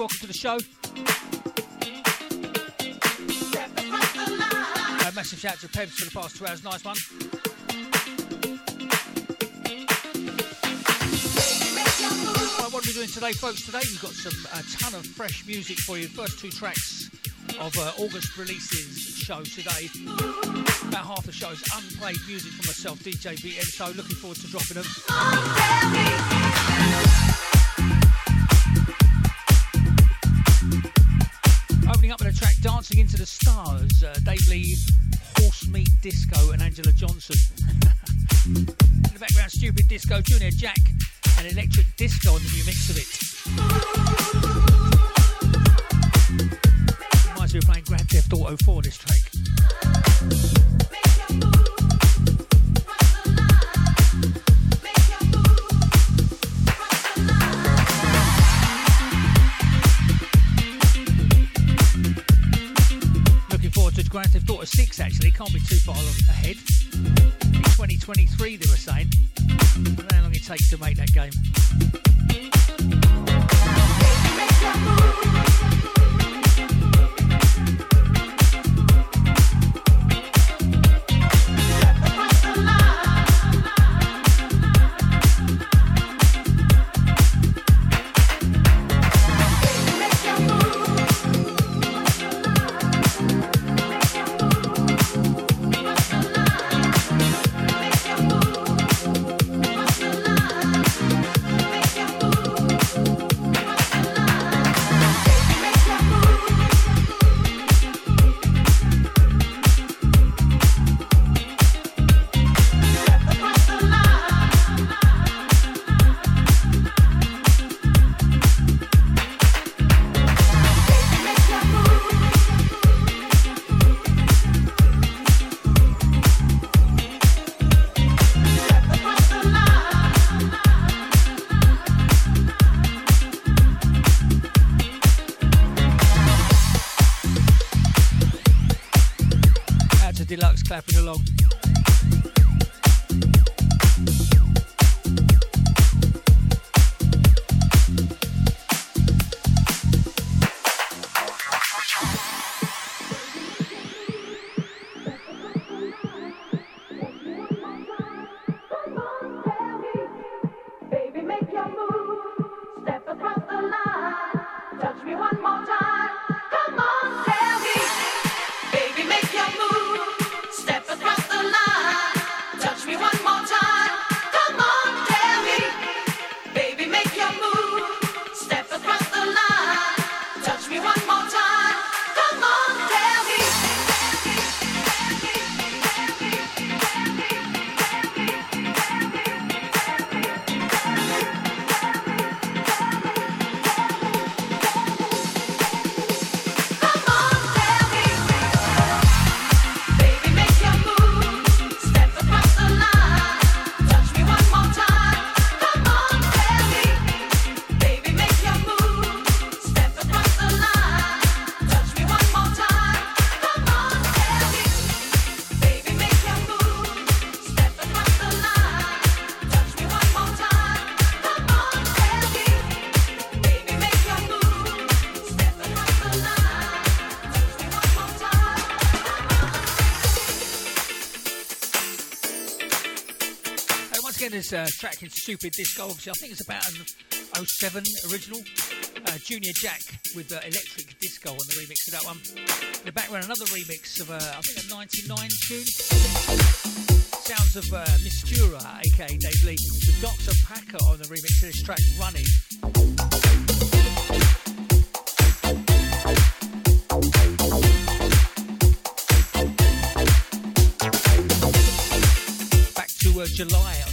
Welcome to the show. A massive shout to Pebs for the past two hours. Nice one. Right, what are we doing today, folks? Today we've got some a ton of fresh music for you. First two tracks of uh, August releases show today. About half the show is unplayed music for myself, DJ BM. So looking forward to dropping them. Opening Dancing into the Stars, uh, Dave Lee, Horse Meat Disco, and Angela Johnson. In the background, Stupidisco, Junior Jack, one more time. This uh, track Stupidisco, obviously, I think it's about an 07 original. Uh, Junior Jack with uh, Elektrik Disko on the remix of that one. In the background, another remix of, uh, I think, a 99 tune. Sounds of uh, Mistura, aka Dave Lee, with Dr. Packer on the remix of this track, Running. Back to uh, July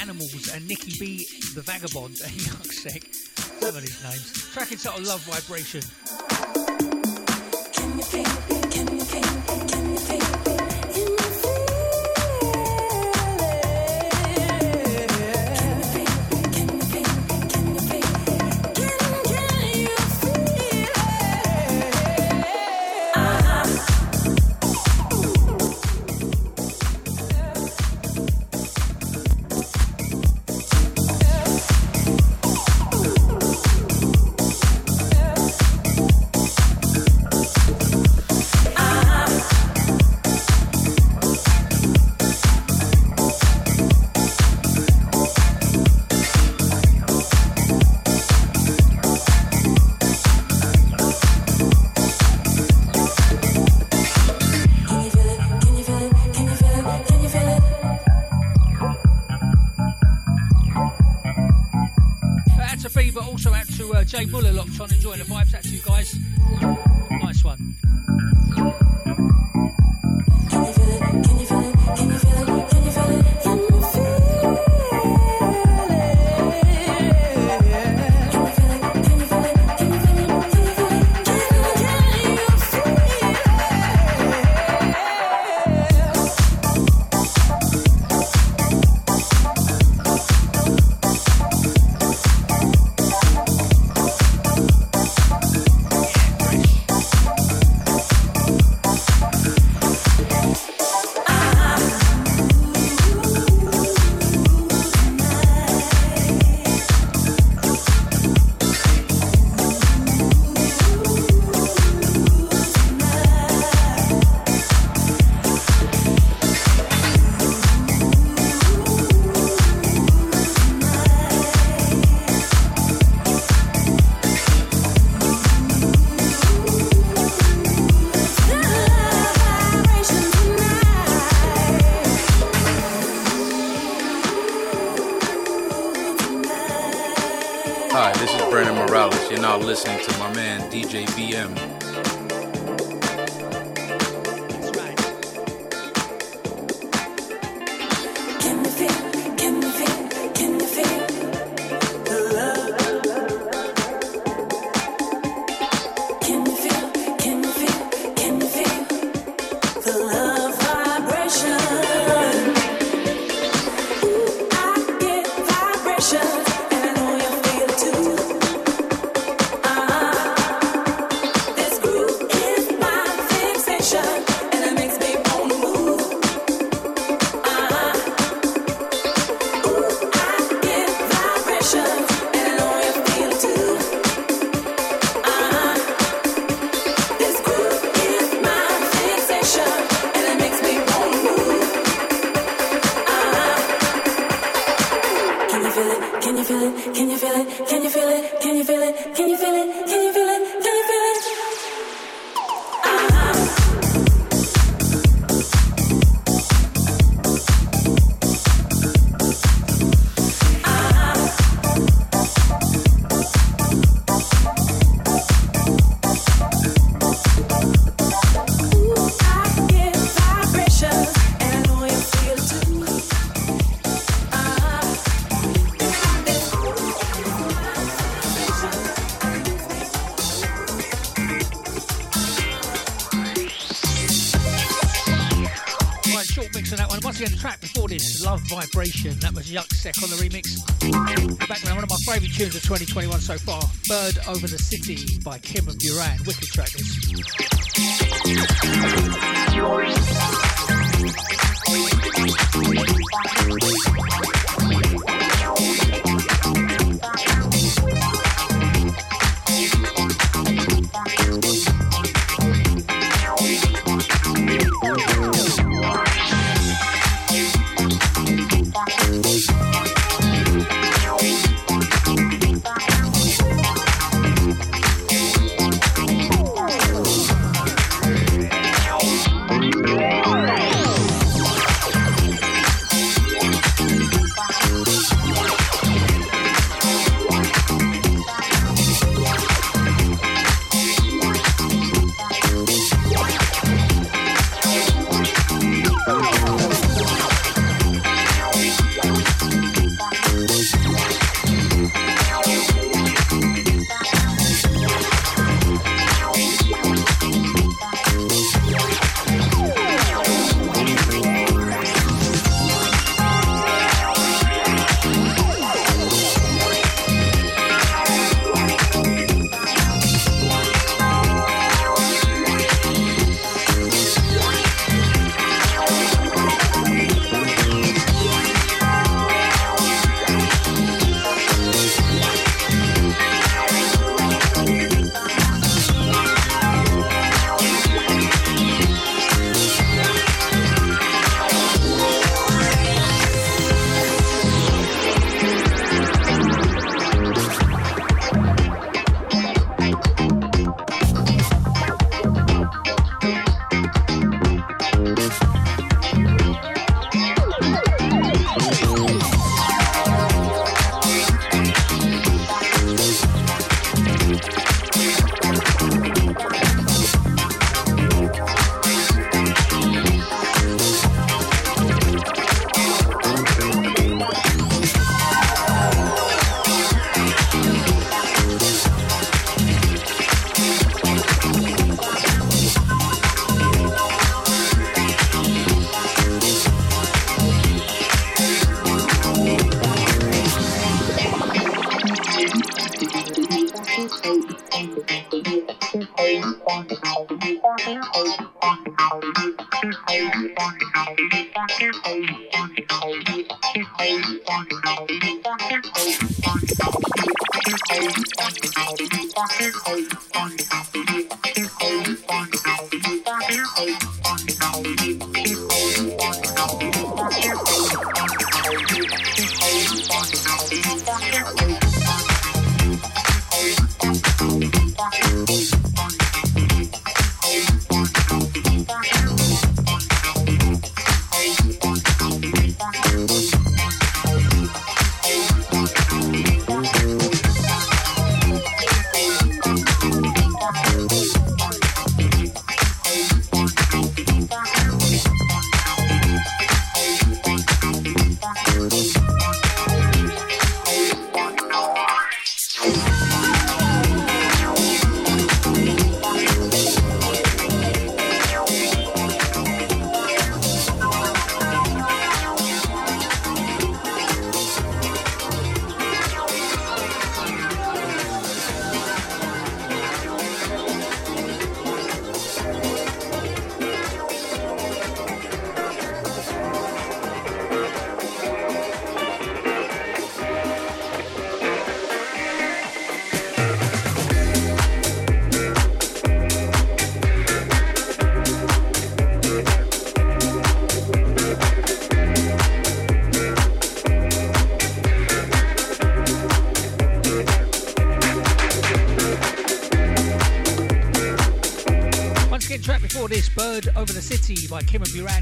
Animals and Nicki B, The Vagabond, and Yuksek. Some of these names. Track entitled Love Vibration. listening to my man DJ BM. That was Yuksek on the remix. Back then, one of my favourite tunes of 2021 so far, Bird Over the City by Kim and Buran. Wicked track this. City by Kim and Buran.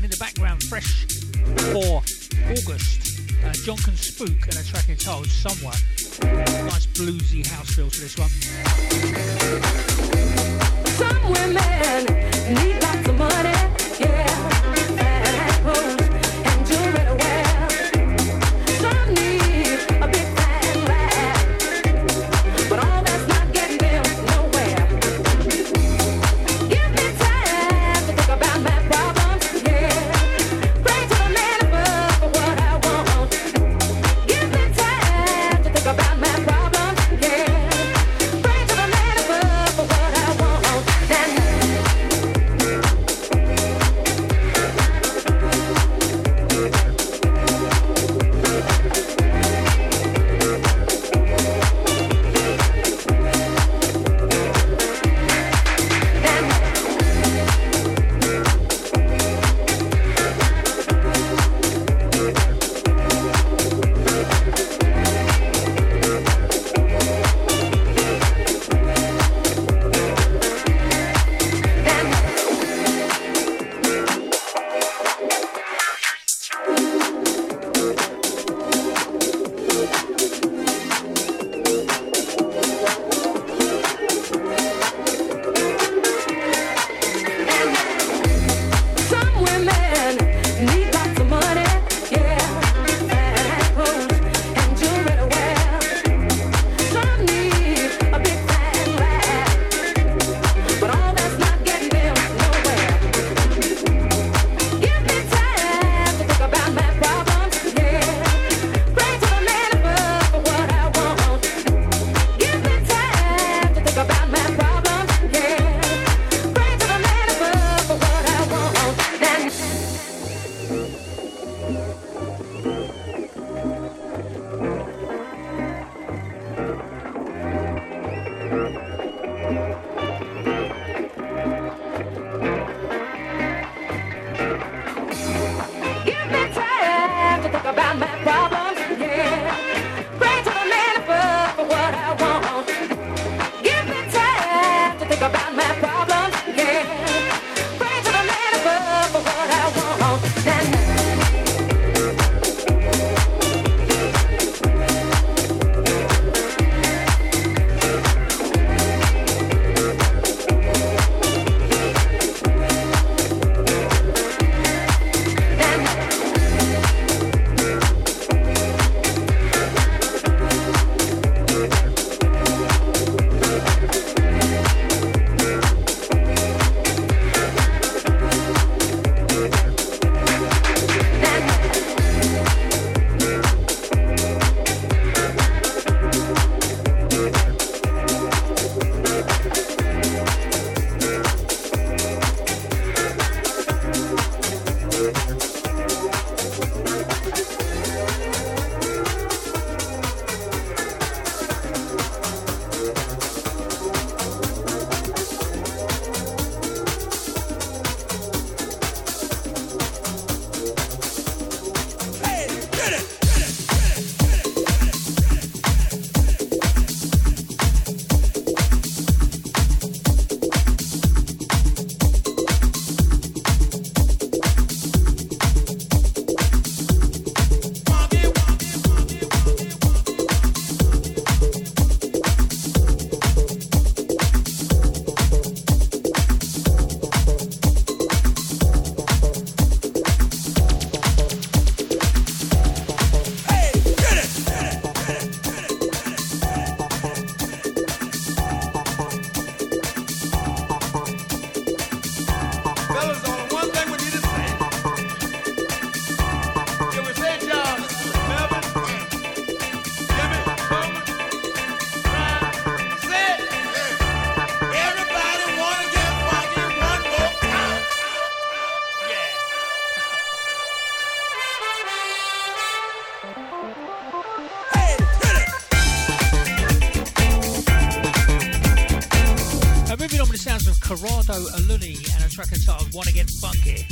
Corrado Alunni and a track entitled Wanna Get Funky.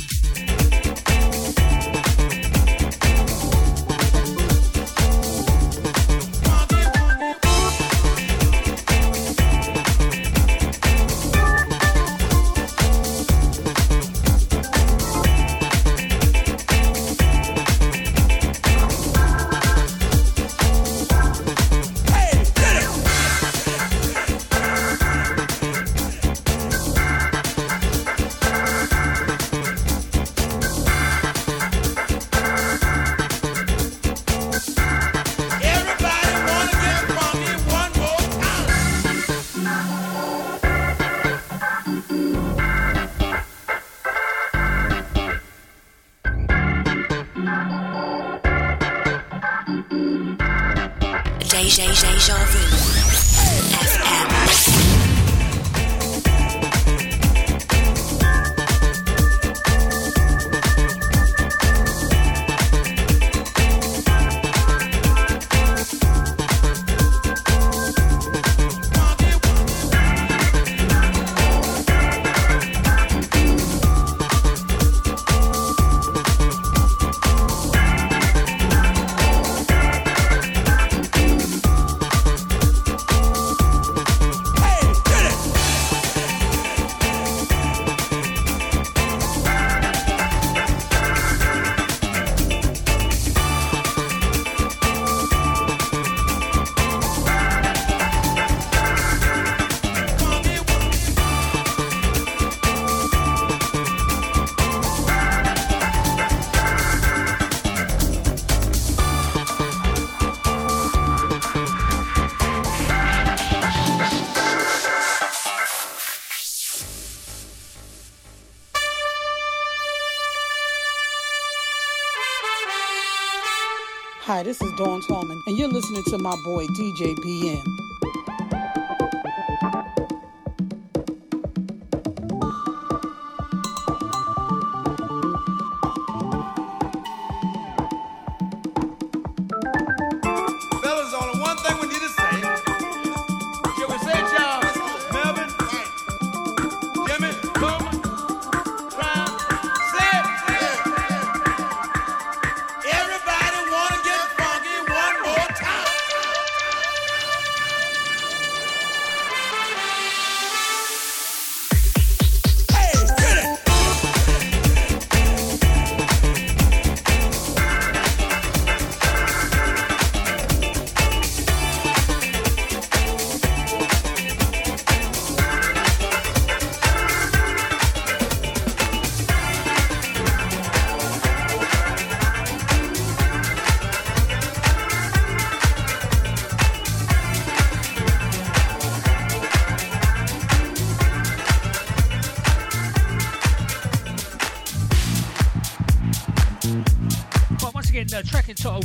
Hi, this is Dawn Tallman, and you're listening to my boy DJ BM.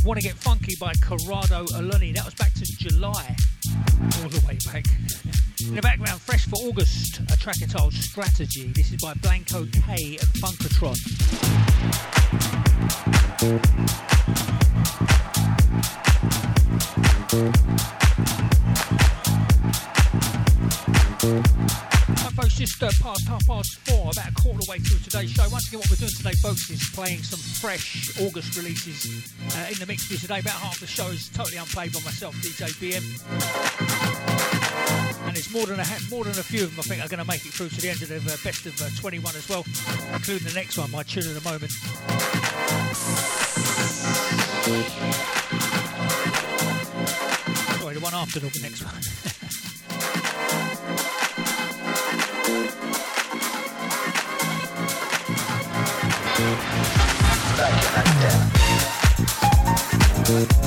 Entitled Wanna Get Funky by Corrado Alunni. That was back to July, all the way back. In the background, fresh for August, a track entitled Strategy. This is by Blanco K and Funkatron. Today's show. Once again, what we're doing today, folks, is playing some fresh August releases uh, in the mix for you today. About half the show is totally unplayed by myself, DJ BM. And it's more than a ha- more than a few of them. I think are going to make it through to the end of the uh, best of uh, 21 as well, including the next one, my tune of the moment. Sorry, the one after the next one. Thank you.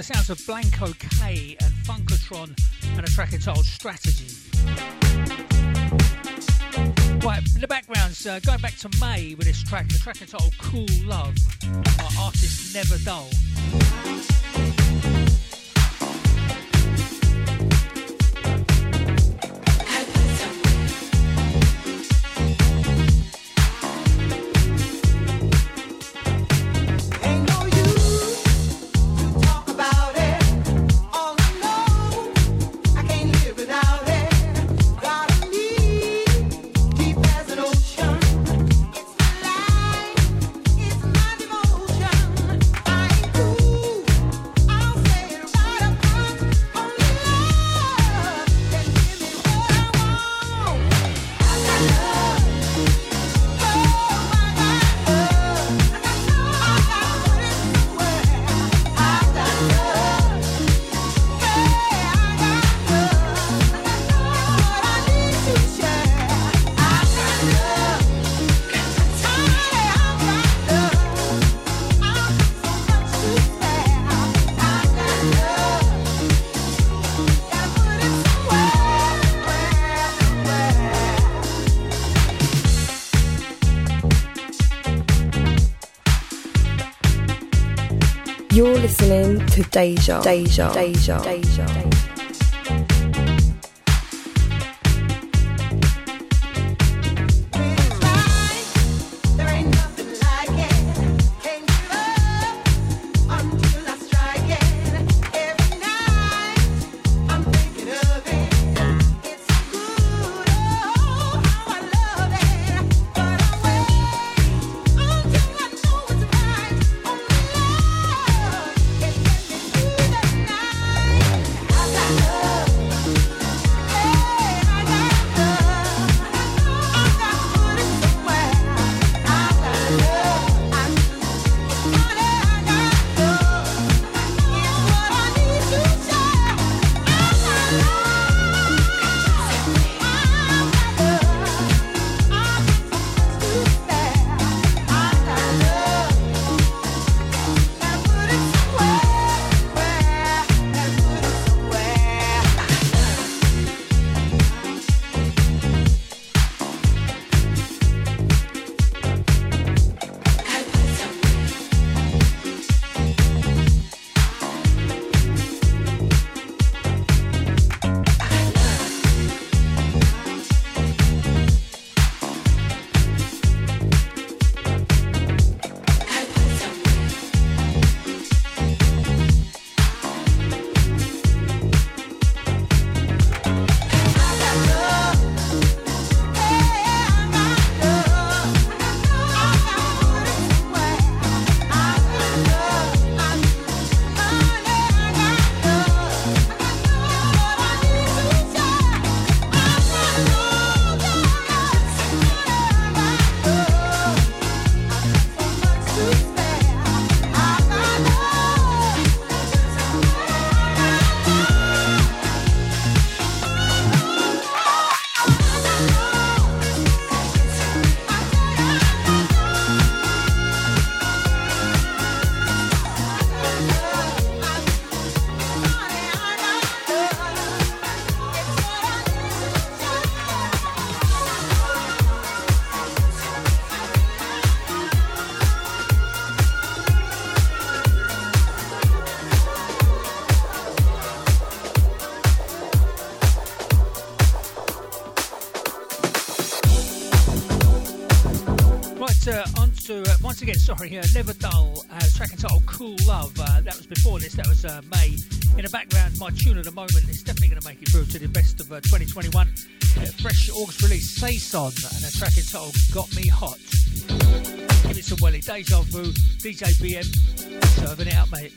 the sounds of Blanco K and Funkatron and a track entitled Strategy. Right, in the background's uh, going back to May with this track, a track entitled Cool Love by artist Never Dull. with Deja. Deja. Deja. Deja. Deja. Sorry, uh, Never Dull, uh, track entitled Cool Love. Uh, that was before this, that was uh, May. In the background, my tune at the moment is definitely going to make it through to the best of uh, 2021. Uh, fresh August release, Saison, and a track entitled Got Me Hot. Give it some welly, Deja Vu, DJ BM, serving it up, mate.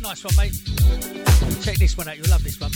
Nice one, mate. Check this one out, you'll love this one.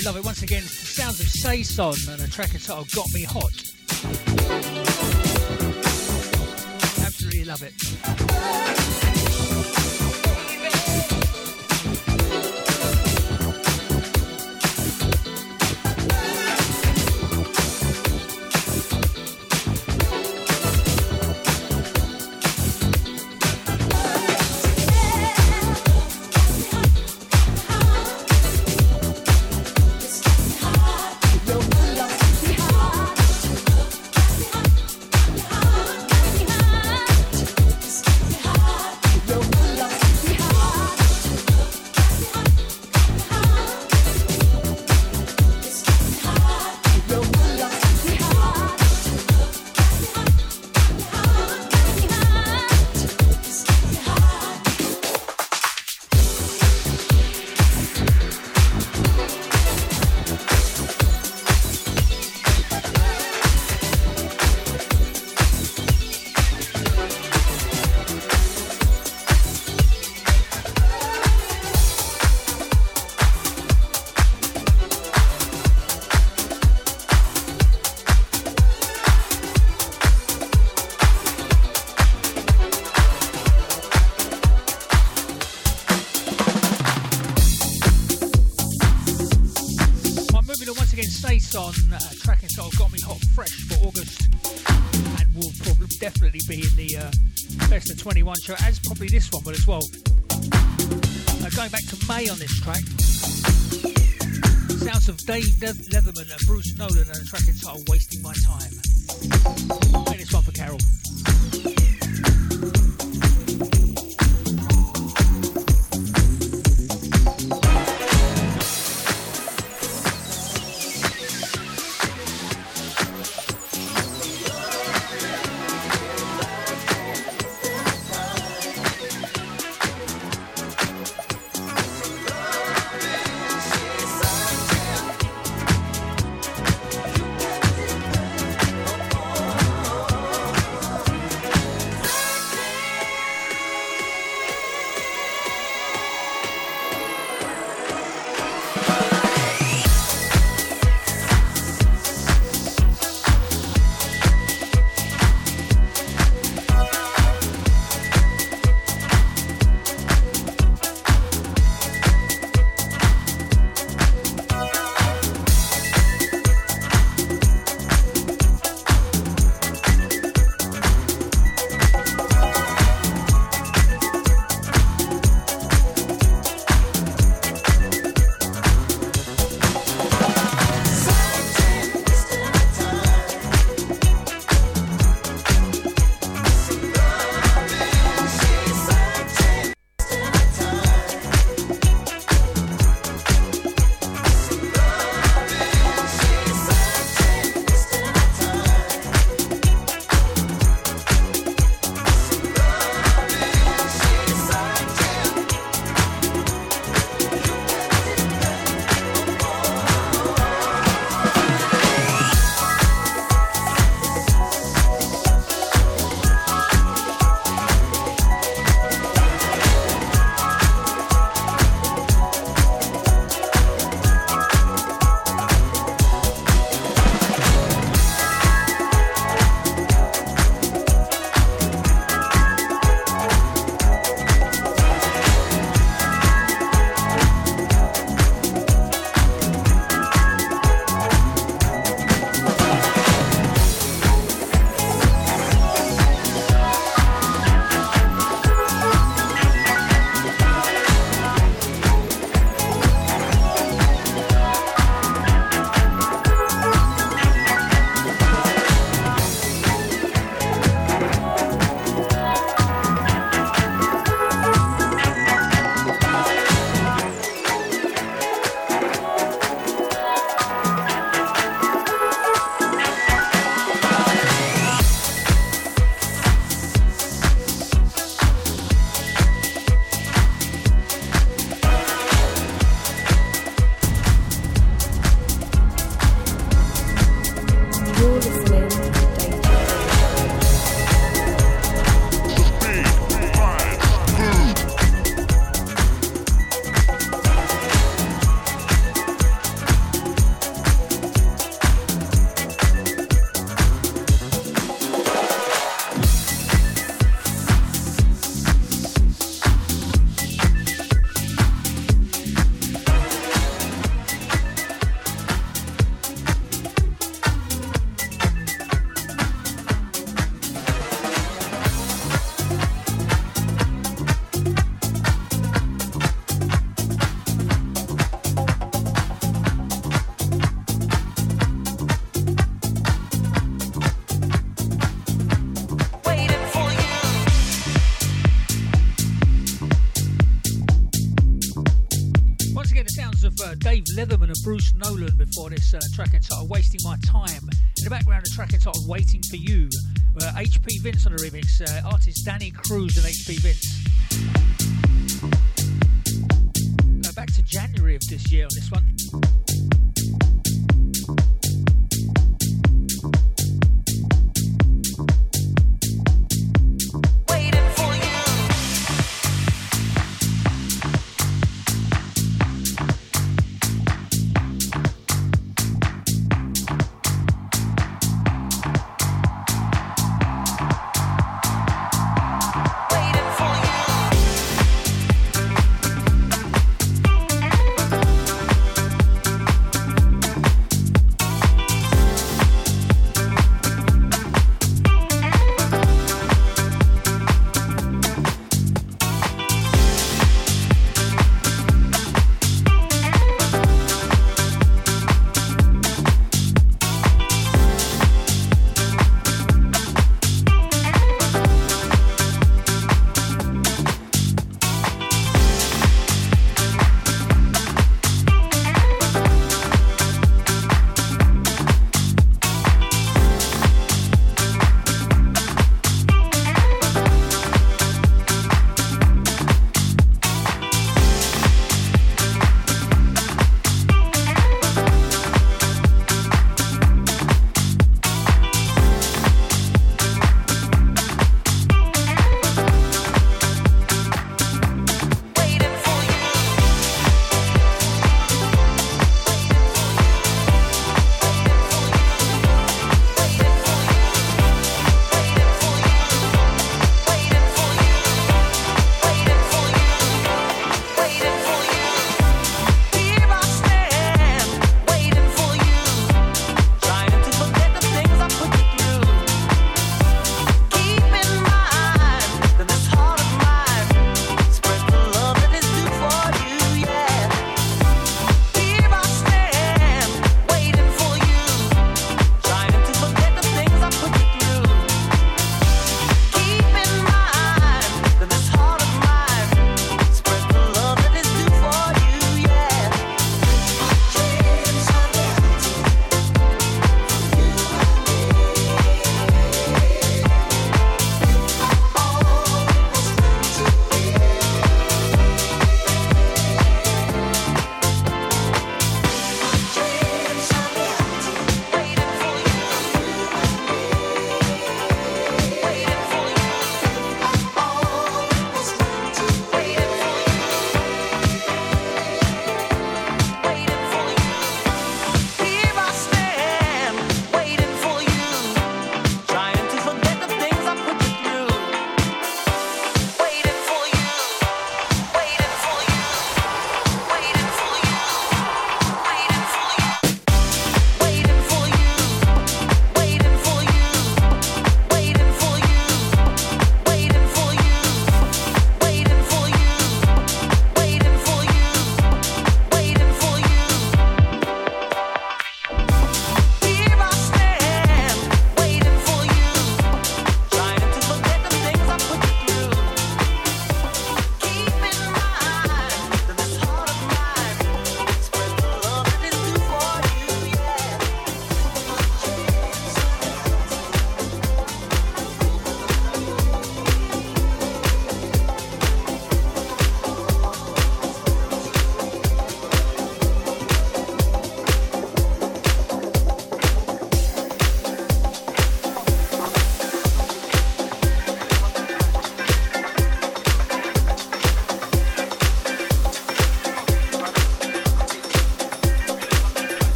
Absolutely love it. Once again, the sounds of Saison and a track entitled Got Me Hot. Absolutely love it. 21 show, as probably this one will as well. Uh, going back to May on this track. Sounds of Dave Leatherman and Bruce Nolan and a track entitled Wasting this uh, track entitled Wasting My Time. In the background, a track entitled Waiting for You. Uh, HP Vince on the remix, uh, artist Danny Cruz and HP Vince.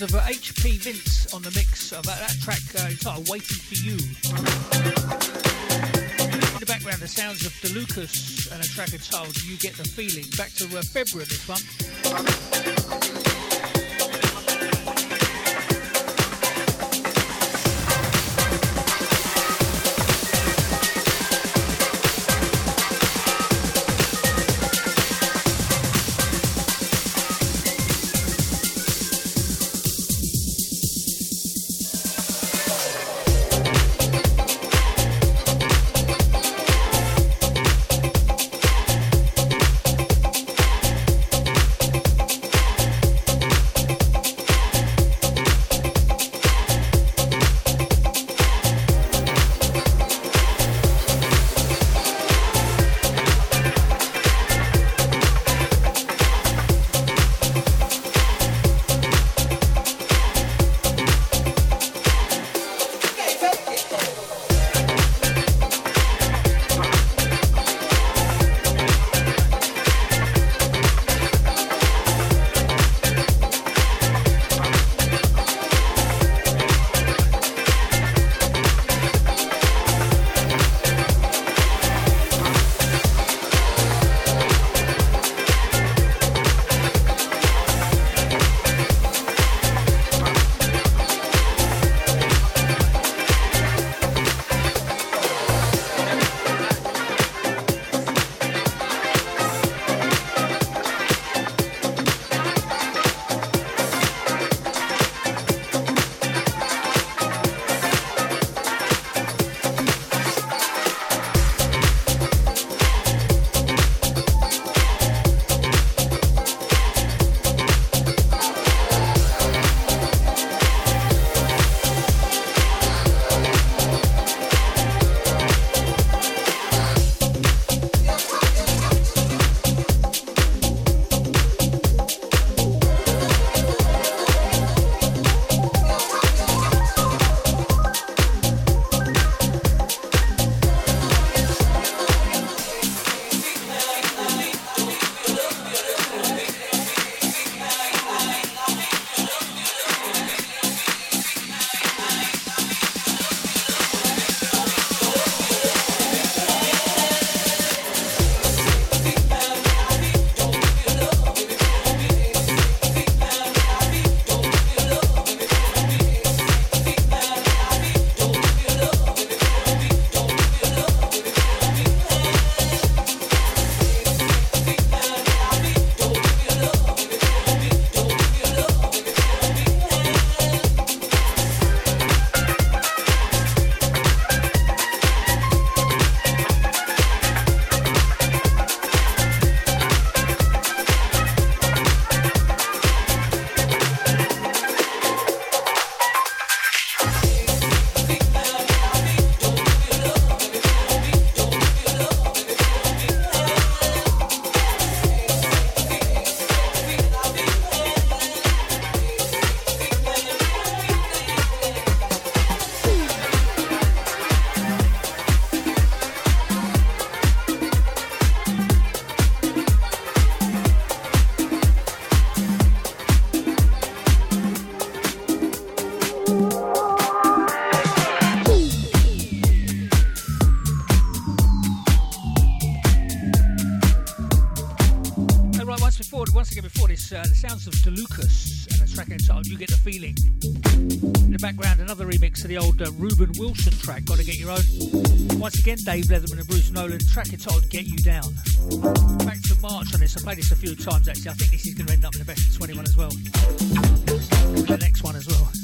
sounds of uh, HP Vince on the mix of that, that track uh, entitled Waiting for You. In the background, the sounds of Da Lukas and a track entitled You Get the Feeling. Back to uh, February, this one. Wilson track, Gotta Get Your Own. Once again, Dave Leatherman and Bruce Nolan, track entitled Get You Down. Back to March on this, I played this a few times actually. I think this is going to end up in the best of 21 as well. The next one as well.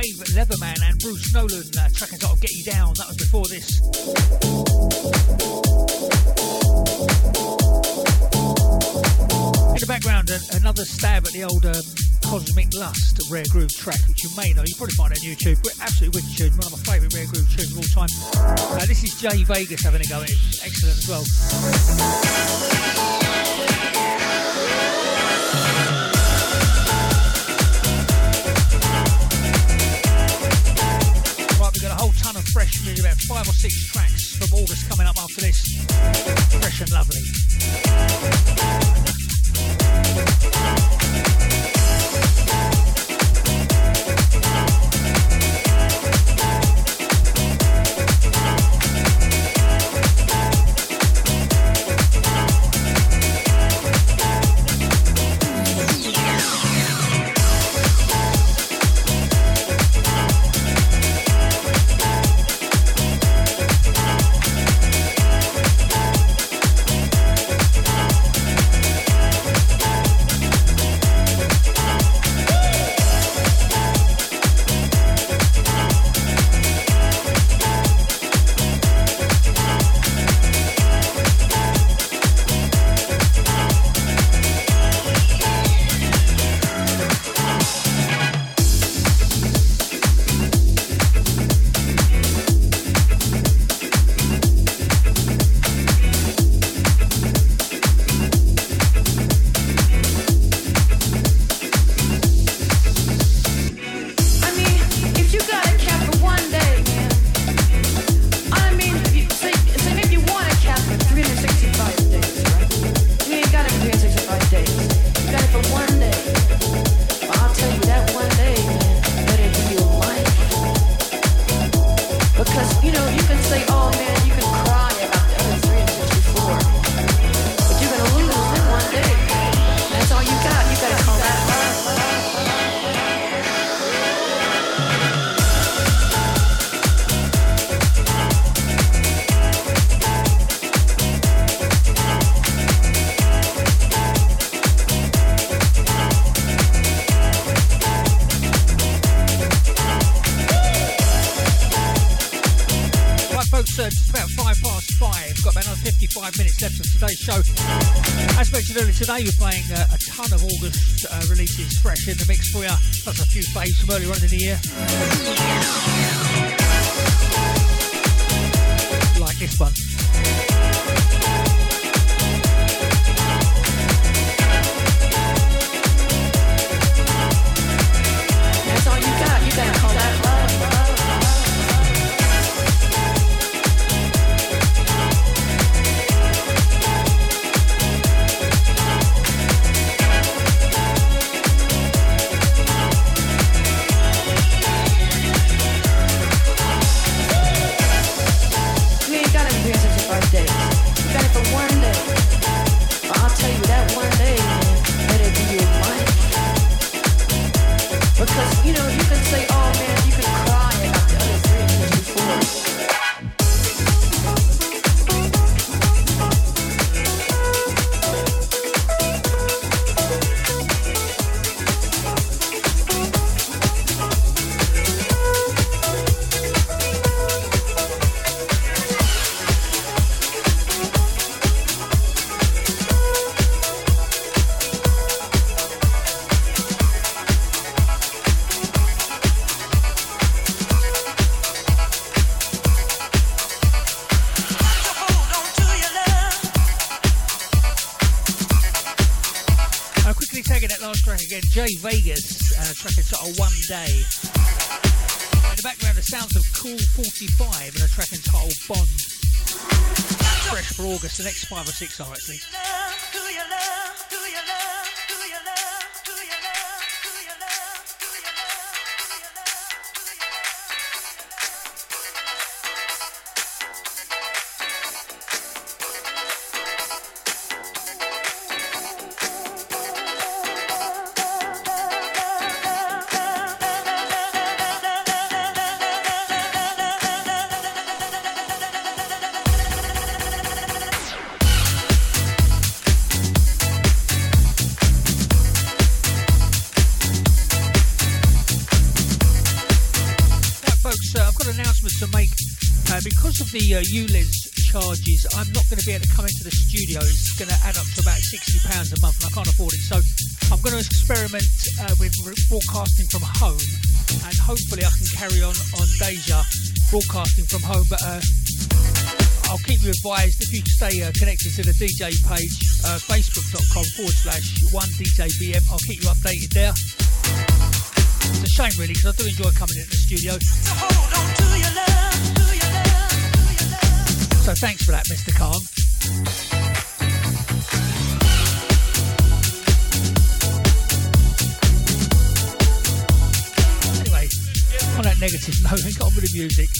Dave Leatherman and Bruce Nolan, uh, track entitled Get You Down. That was before this. In the background, an- another stab at the old um, Cosmic Lust Rare Groove track, which you may know. You probably find it on YouTube. Absolutely wicked tune. One of my favourite Rare Groove tunes of all time. Uh, this is Jay Vegas having a go at it. Excellent as well. Today, we're playing uh, a ton of August uh, releases fresh in the mix for you. That's a few faves from earlier on in the year. Cool 45 and a track entitled Bond. Fresh for August, the next five or six are actually. Home. But uh, I'll keep you advised if you stay uh, connected to the DJ page, uh, facebook.com forward slash 1DJBM. I'll keep you updated there. It's a shame, really, because I do enjoy coming into the studio. So thanks for that, Mr. Khan. Anyway, on that negative note, we got on with the music.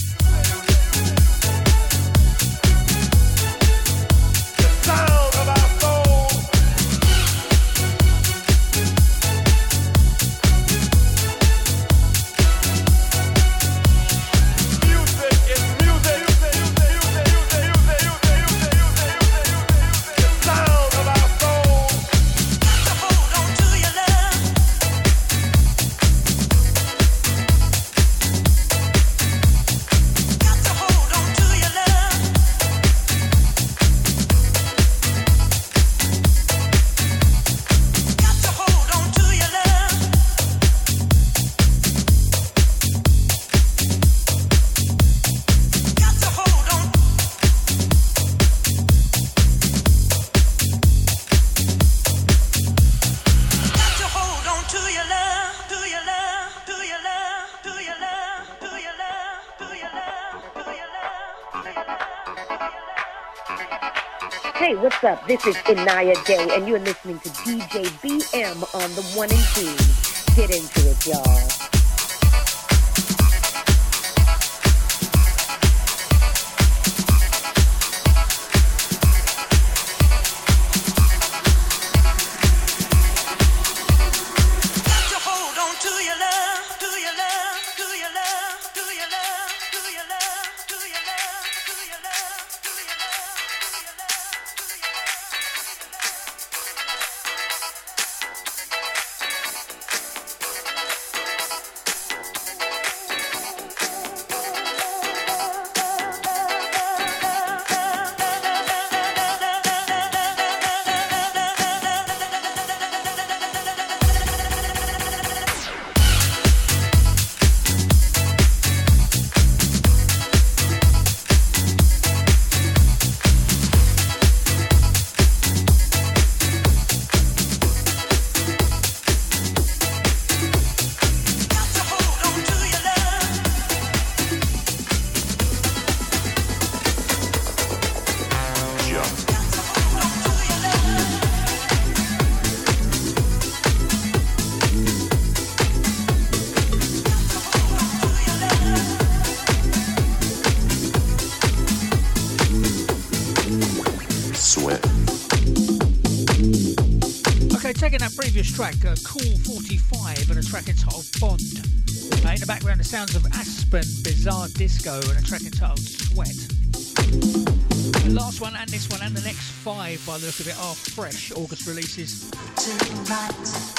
This is Inaya Day, and you're listening to DJ BM on the one and two. Get into it, y'all. Disco and a track entitled Sweat. The last one, and this one, and the next five, by the look of it, are fresh August releases. Jump.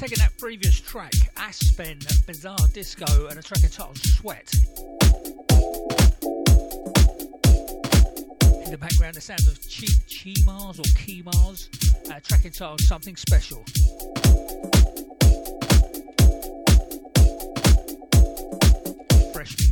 Taking that previous track, Aspen Bizarre Disco, and a track entitled Sweat. In the background, the sounds of cheap Chi Chimars or Kimars, a track entitled Something Special. Fresh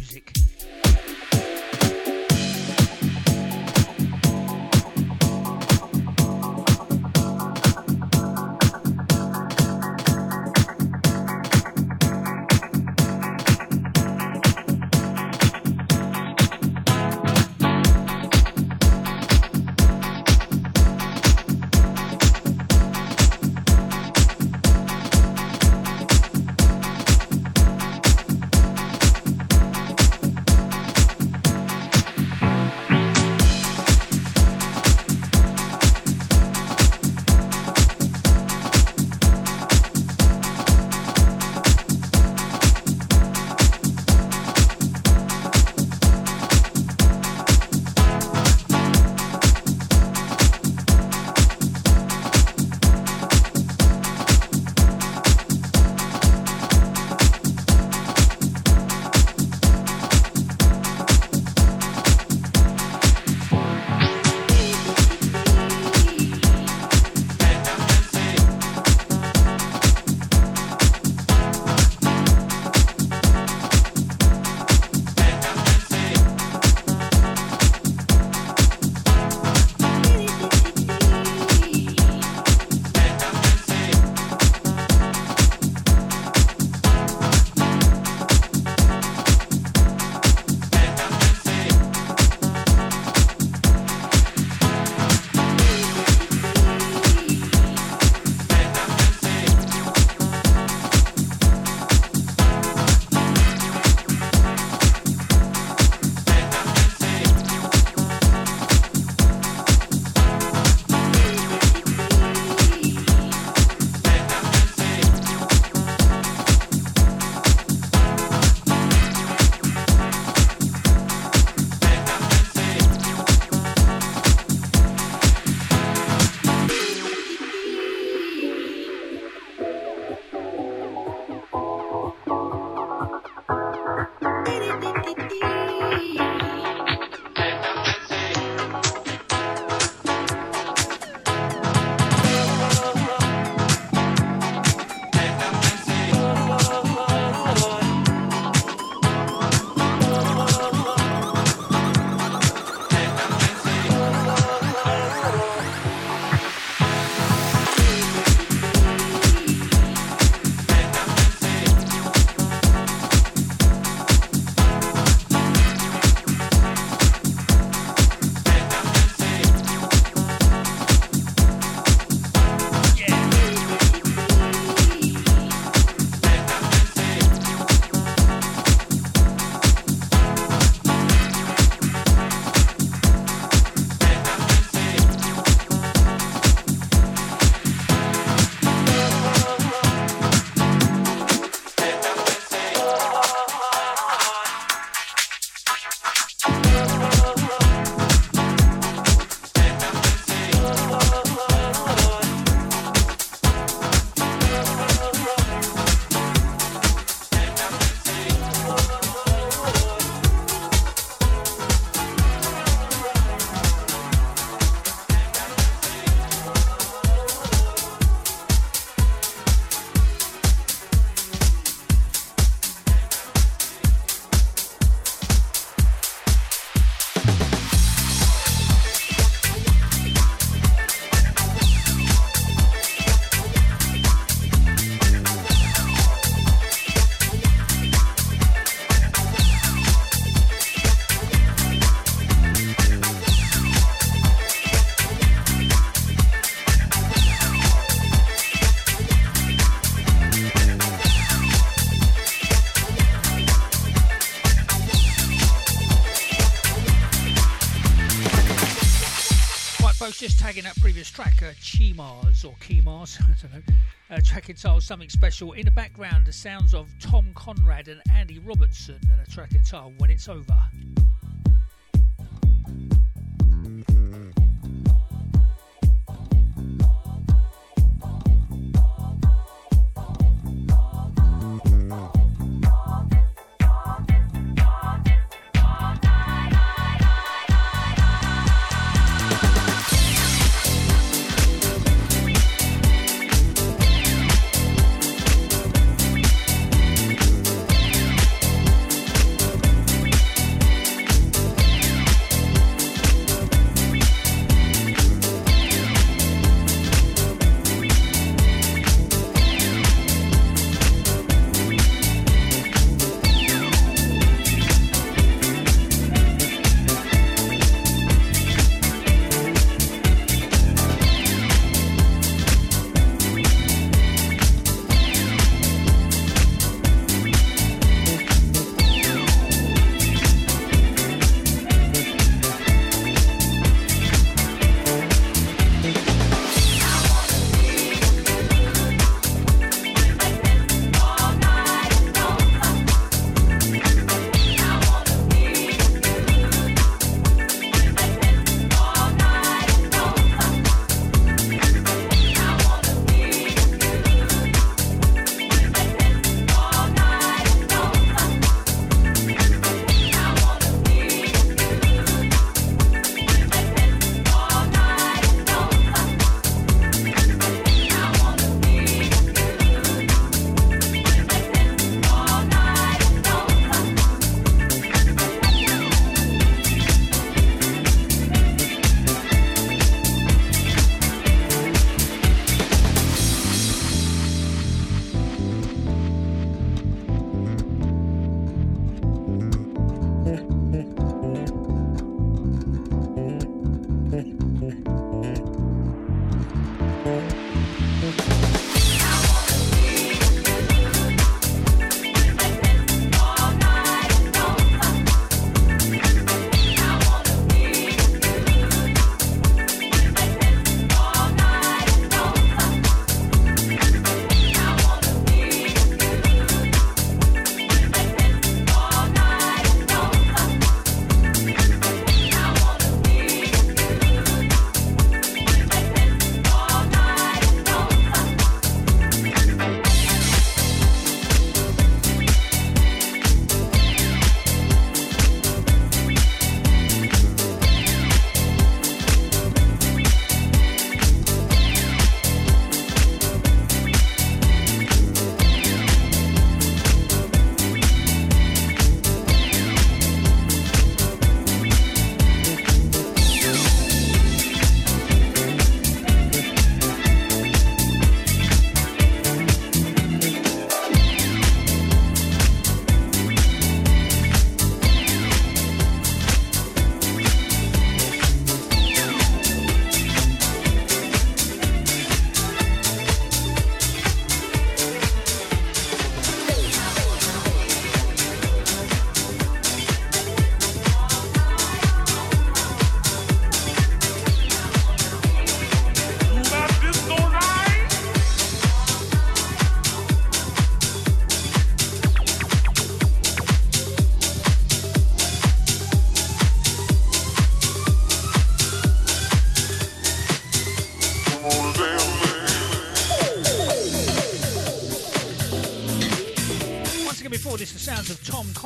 tagging that previous track, uh, Chimars or Kimars, I don't know. Uh, track entitled Something Special. In the background, the sounds of Tom Conrad and Andy Robertson, and a track entitled When It's Over.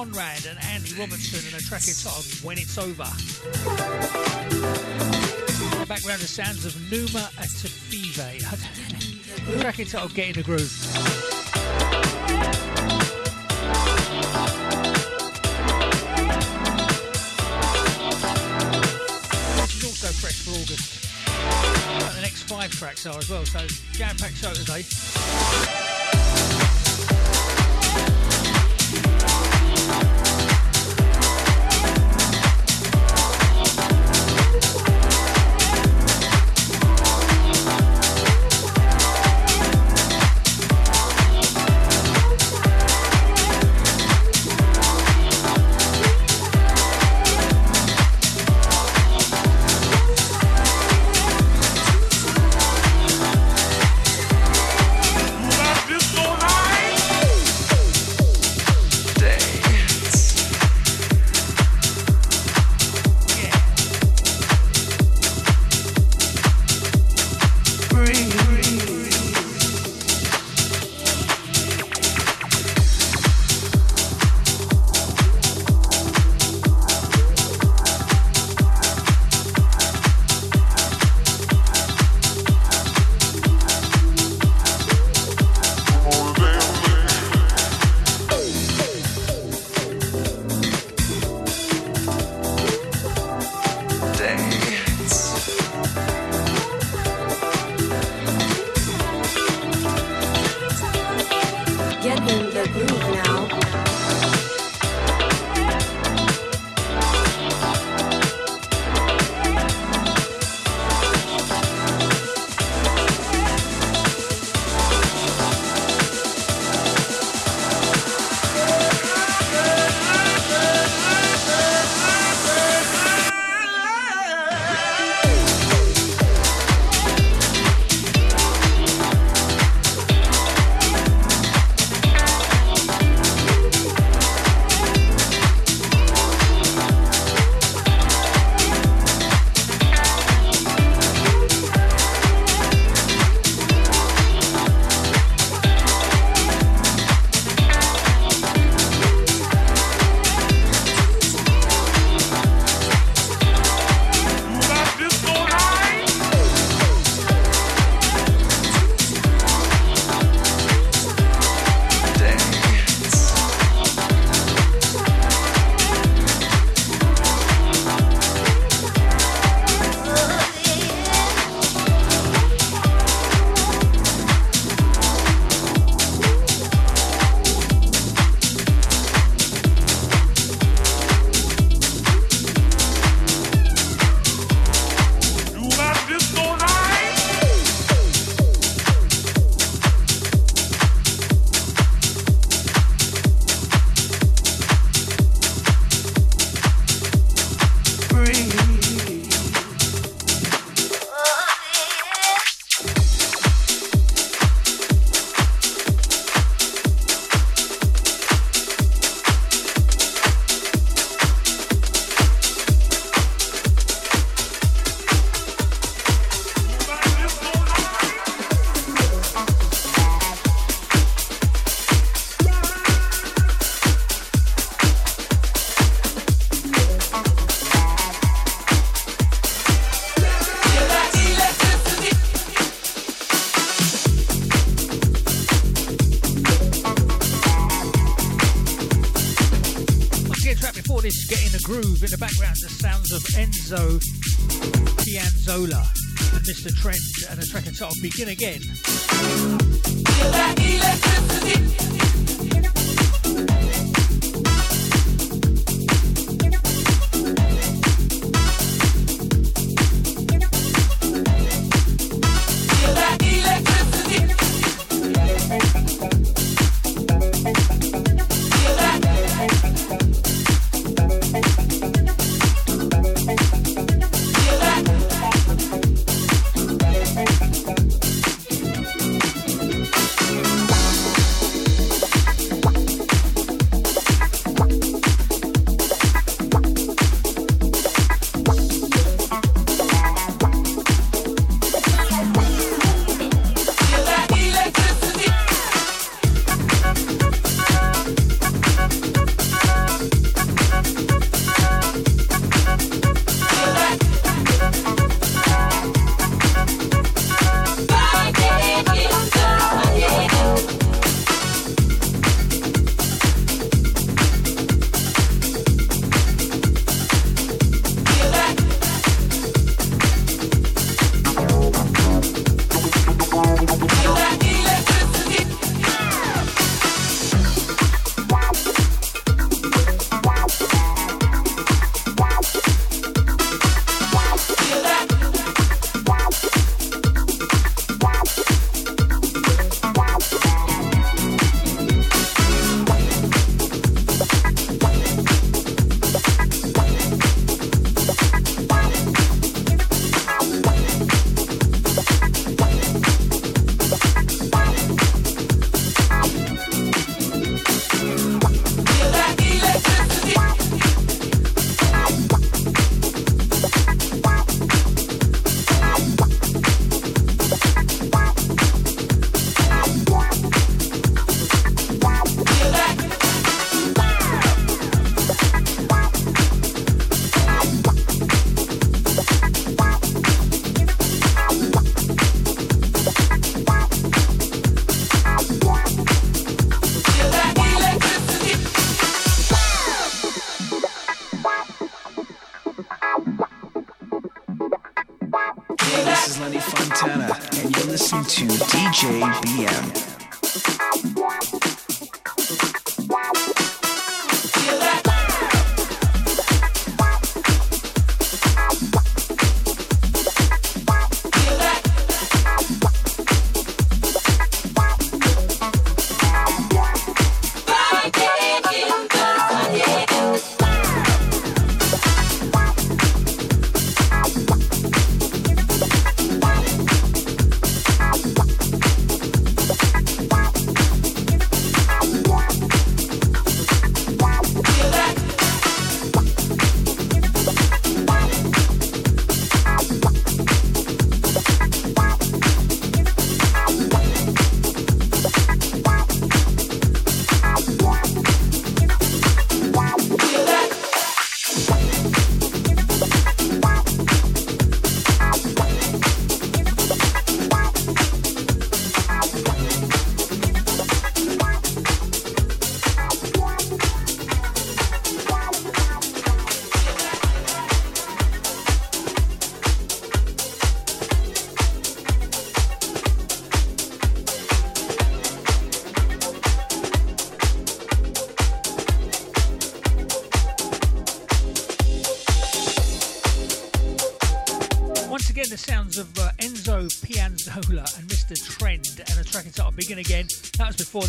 Conrad and Andy Robertson and a track entitled When It's Over. Background, the sounds of Numa Atafive. track entitled Get in the Groove. This is also fresh for August. Like the next five tracks are as well, so jam packed show today. Of Enzo Pianzola and Mr. Trend and a track entitled Begin Again.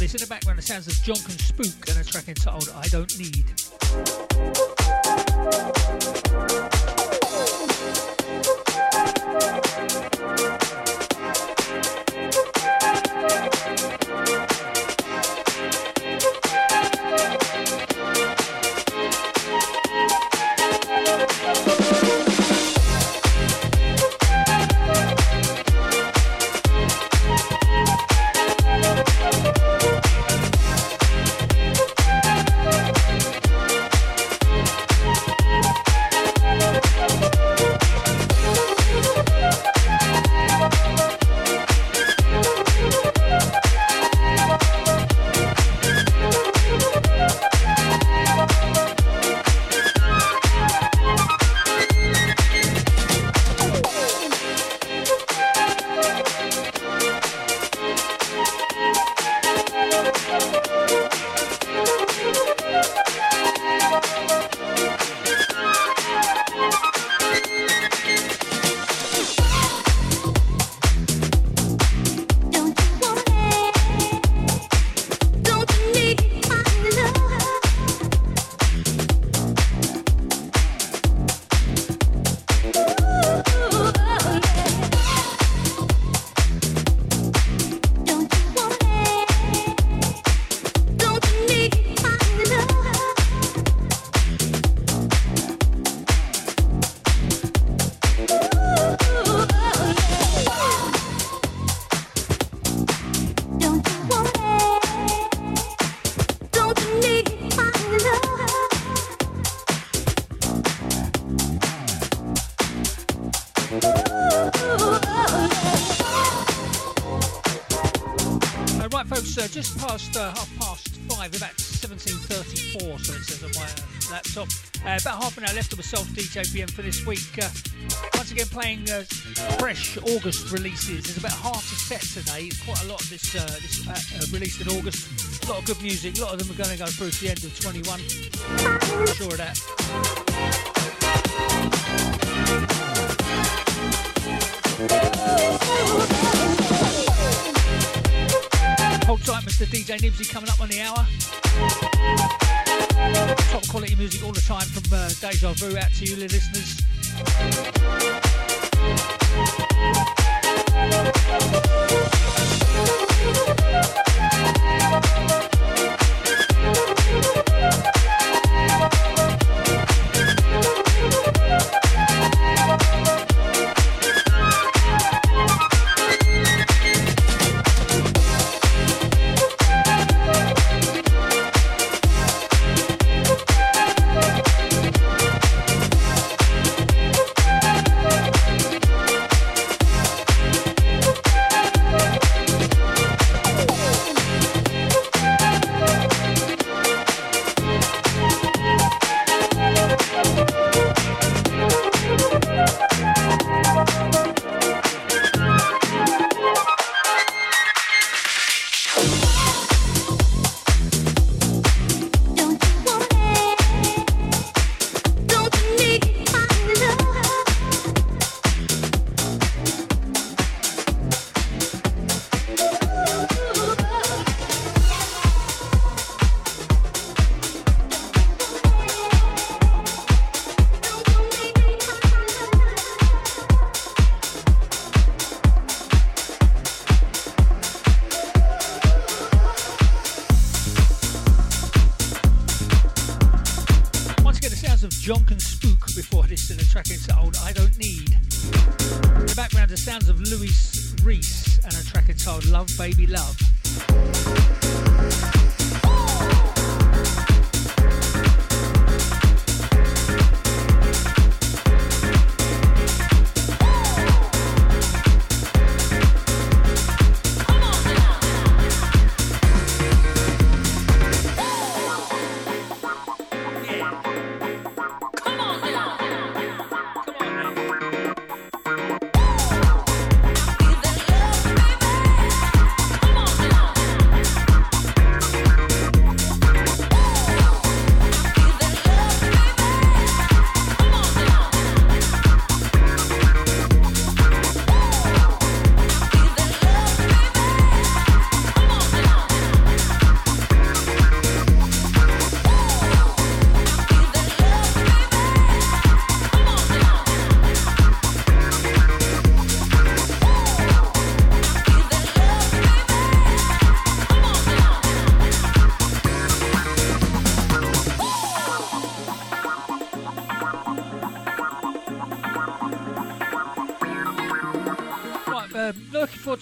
This. In the background, the sounds of and Spook and a track entitled I Don't Need. August releases. There's about half a set today. Quite a lot of this, uh, this uh, uh, released in August. A lot of good music. A lot of them are going to go through to the end of 21. I'm sure of that. Hold tight, Mr. DJ Nibsy coming up on the hour. Top quality music all the time from uh, Deja Vu out to you, listeners.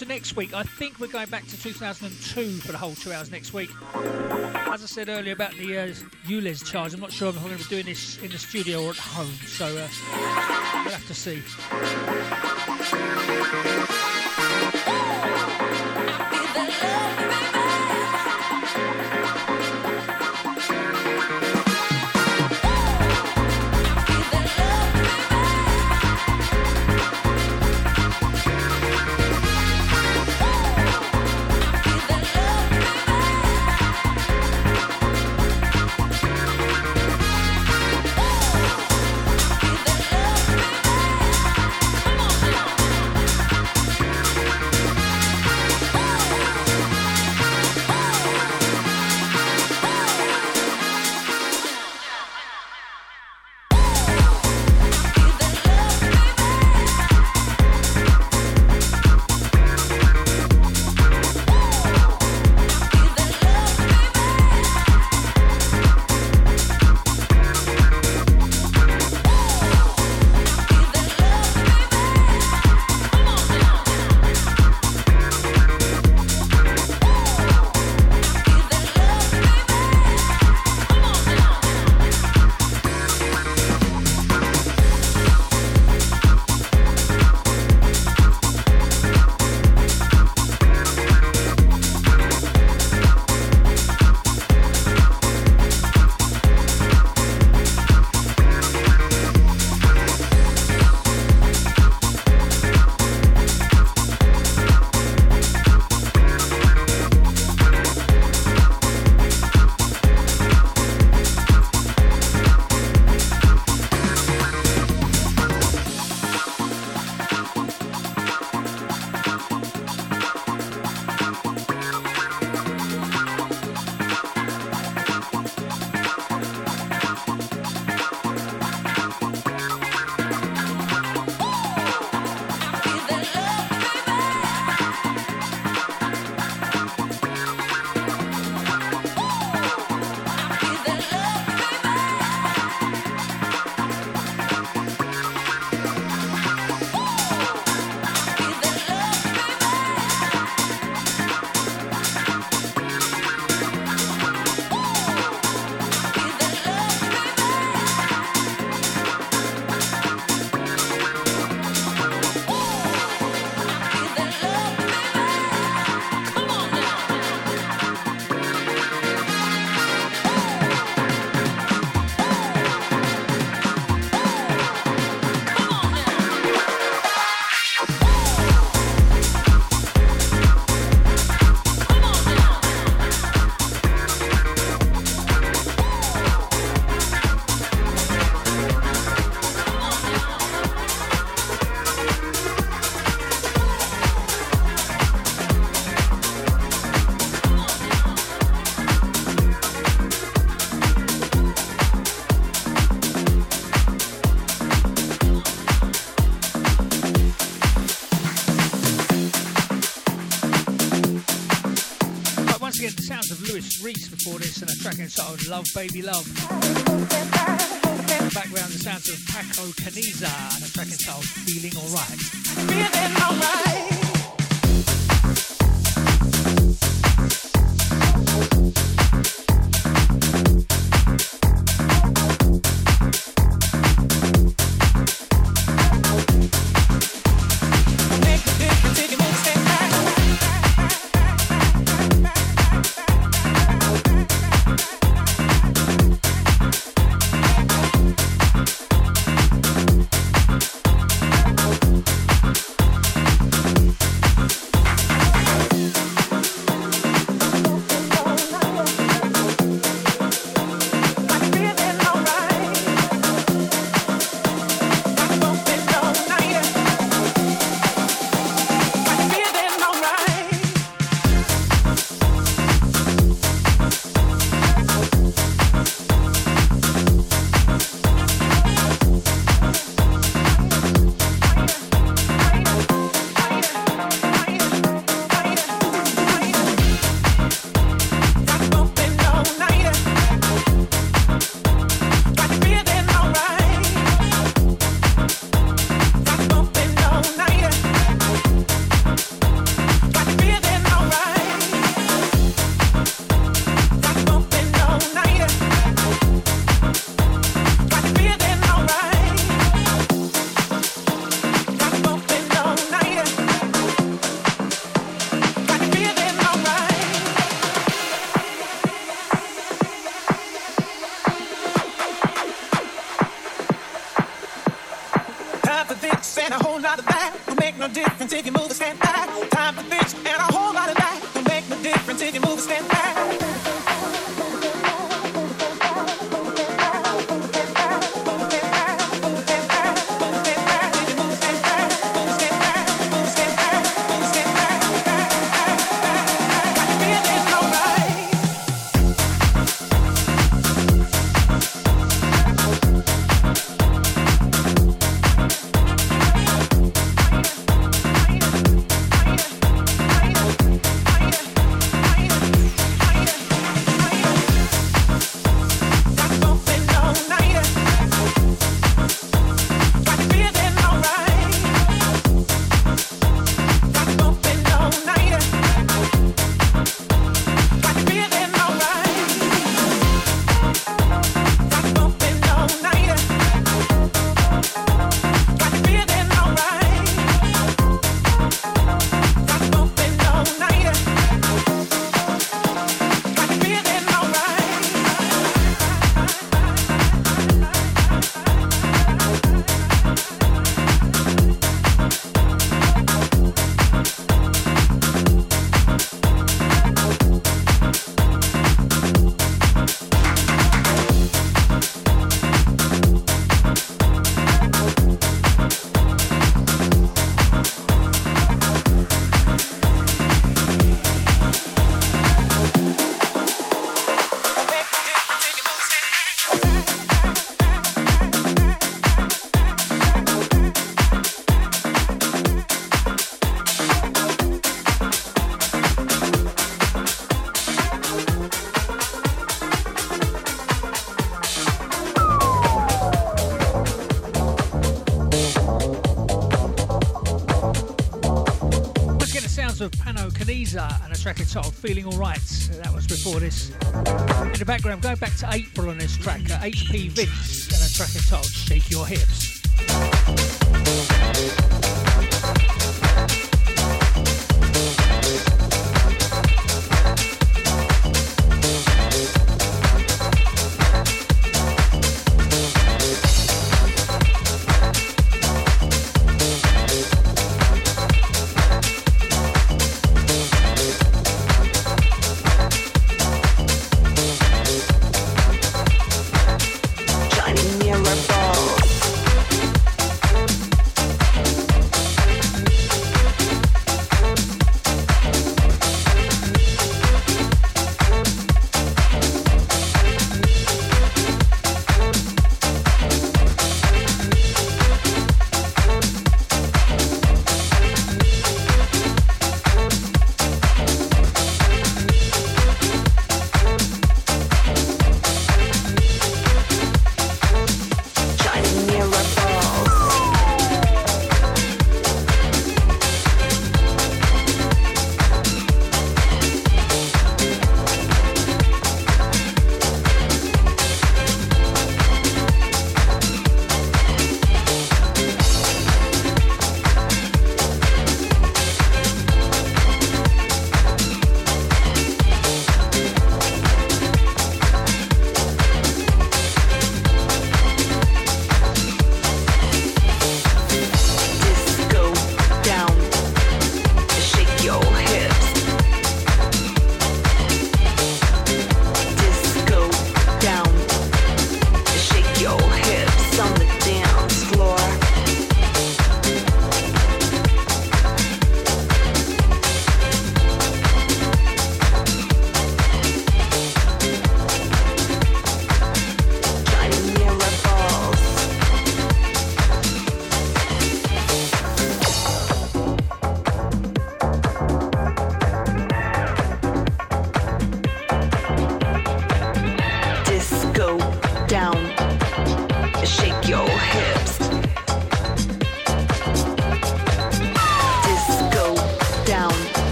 to next week. I think we're going back to 2002 for the whole two hours next week. As I said earlier about the uh, charge, I'm not sure if I'm going to be doing this in the studio or at home, so uh, we'll have to see. Before this, and a track entitled Love Baby Love. In the background, the sounds of Paco Caniza and a track entitled Feeling Alright. A track entitled Feeling Alright. That was before this. In the background, going back to April on this track, uh, HP Vince and a track entitled Shake Your Hips.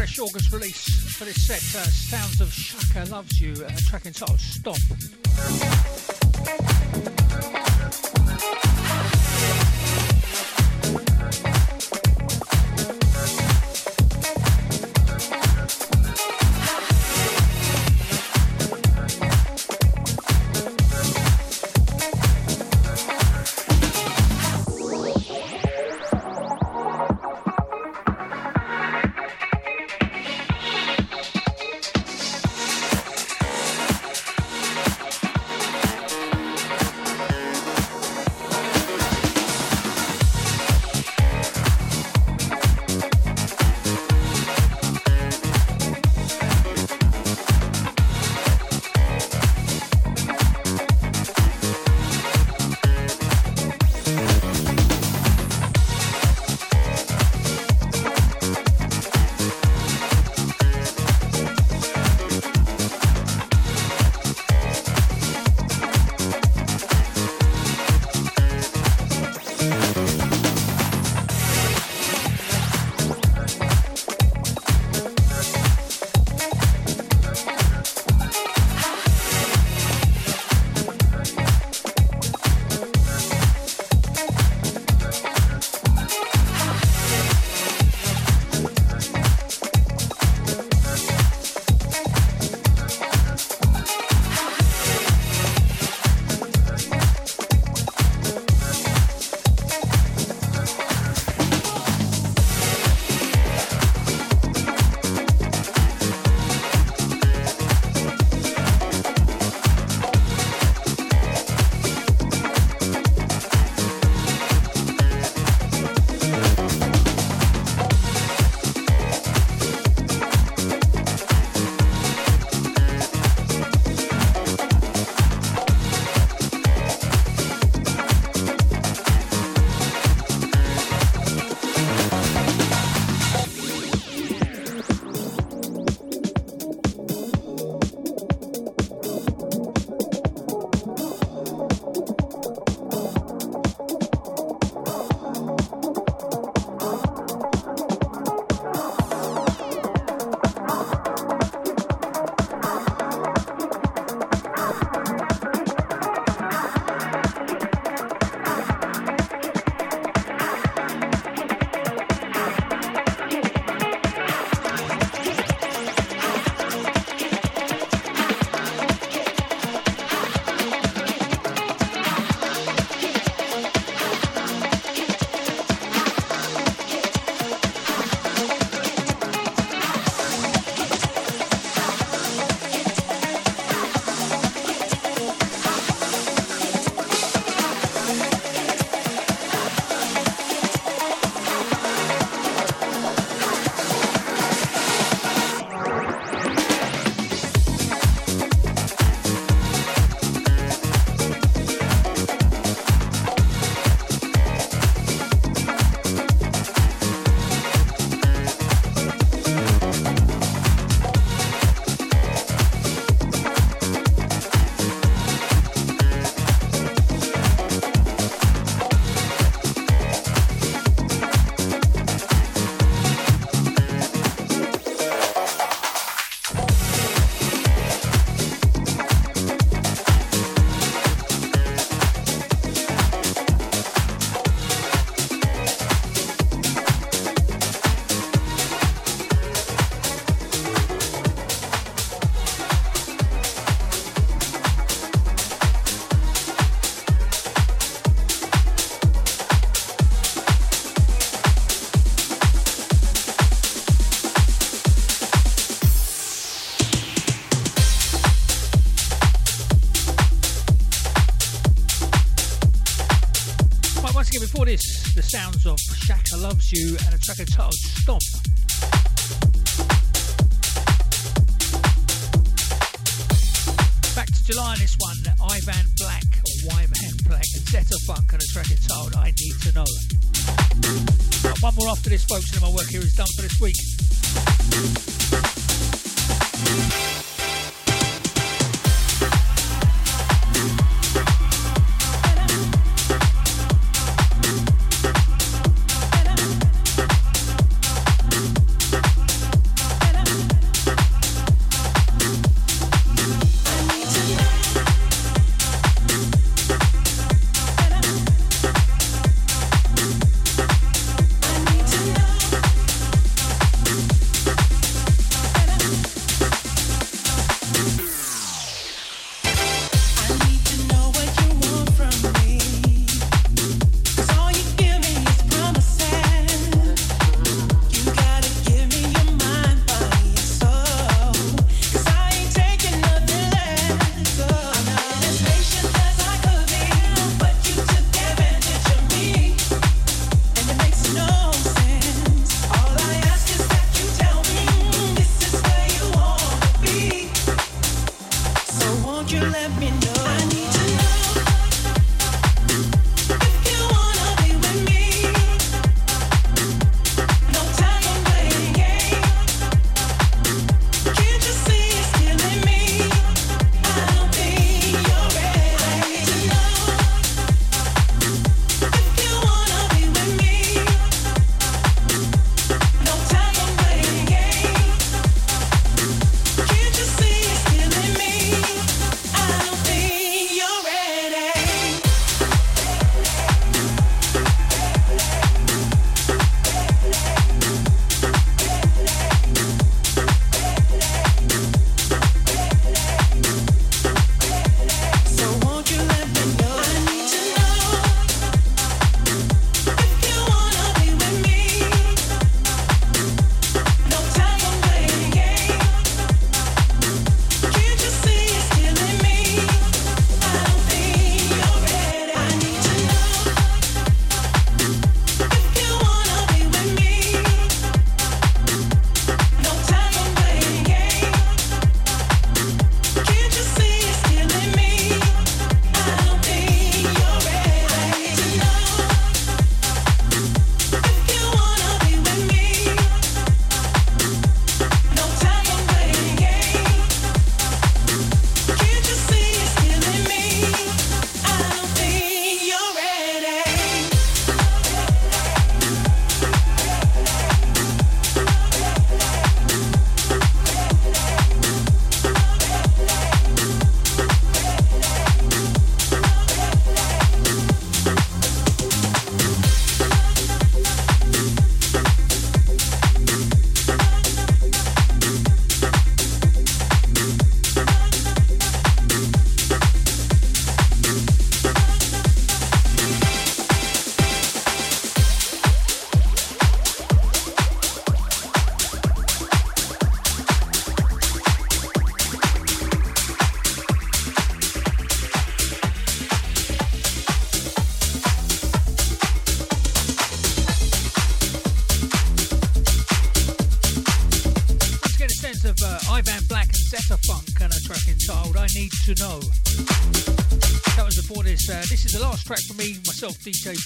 fresh August release for this set, uh, Sounds of Shaka Loves You, a track entitled Stomp. you and a track entitled Stomp. Back to July this one, Ivan Black, or Ivan Black, Set Zetaphunk and a track entitled I Need to Know. One more after this, folks, and my work here is done for this week.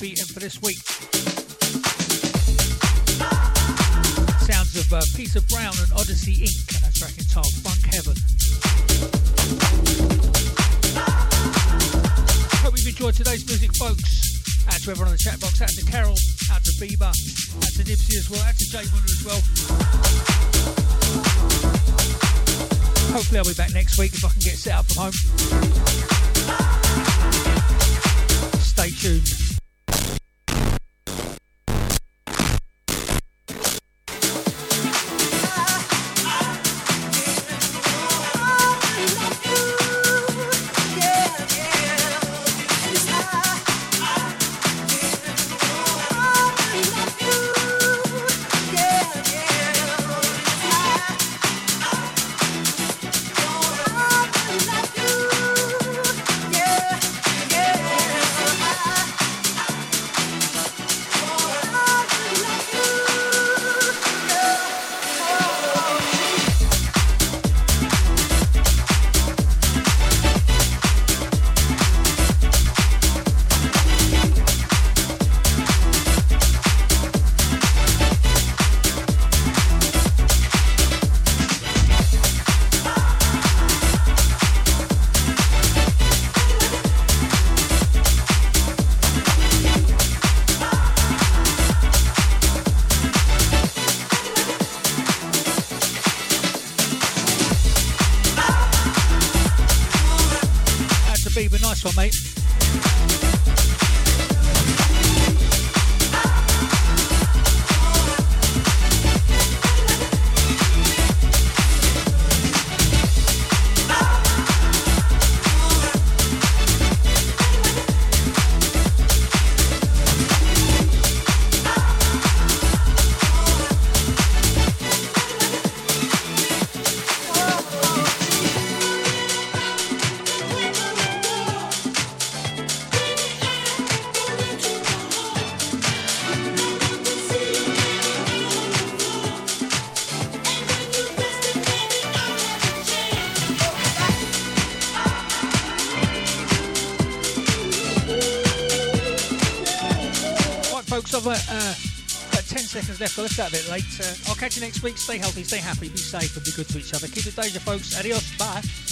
beat 10 seconds left, so let's go a bit late. Uh, I'll catch you next week. Stay healthy, stay happy, be safe, and be good to each other. Keep it Deja, folks. Adios. Bye.